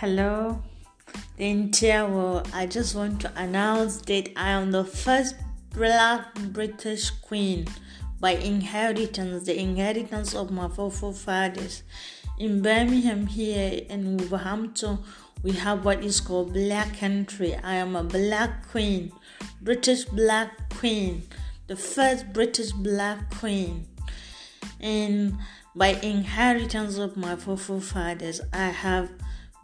Hello, the entire world. I just want to announce that I am the first black British queen by inheritance, the inheritance of my forefathers. In Birmingham, here in Wolverhampton, we have what is called Black Country. I am a black queen, British black queen, the first British black queen. And by inheritance of my forefathers, I have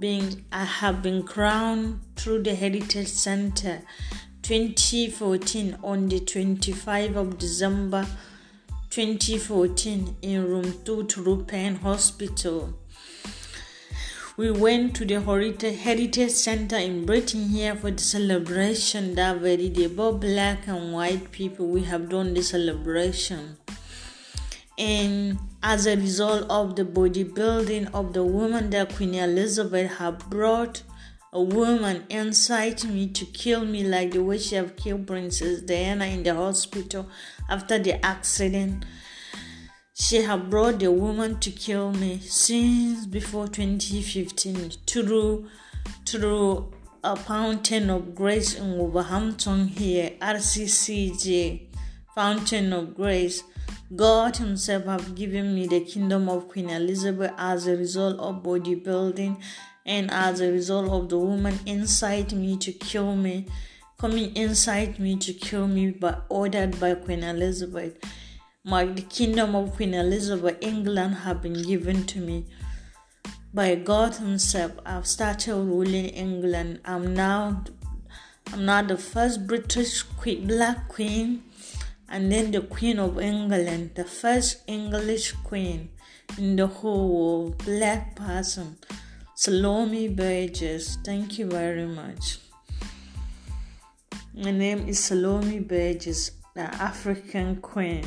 been I have been crowned through the Heritage Center 2014 on the 25th of December 2014 in room 2 to Rupen Hospital. We went to the Heritage Center in Britain here for the celebration that very day. Both black and white people, we have done the celebration and as a result of the bodybuilding of the woman that Queen Elizabeth had brought a woman inside me to kill me like the way she have killed Princess Diana in the hospital after the accident. She had brought the woman to kill me since before 2015 through through a fountain of grace in Wolverhampton here, RCCG, Fountain of Grace. God Himself have given me the kingdom of Queen Elizabeth as a result of bodybuilding and as a result of the woman inside me to kill me, coming inside me to kill me, but ordered by Queen Elizabeth. My the kingdom of Queen Elizabeth, England, have been given to me by God Himself. I've started ruling England. I'm now, I'm now the first British queen, black queen and then the Queen of England, the first English queen in the whole world, black person, Salome Burgess. Thank you very much. My name is Salome Burgess, the African Queen.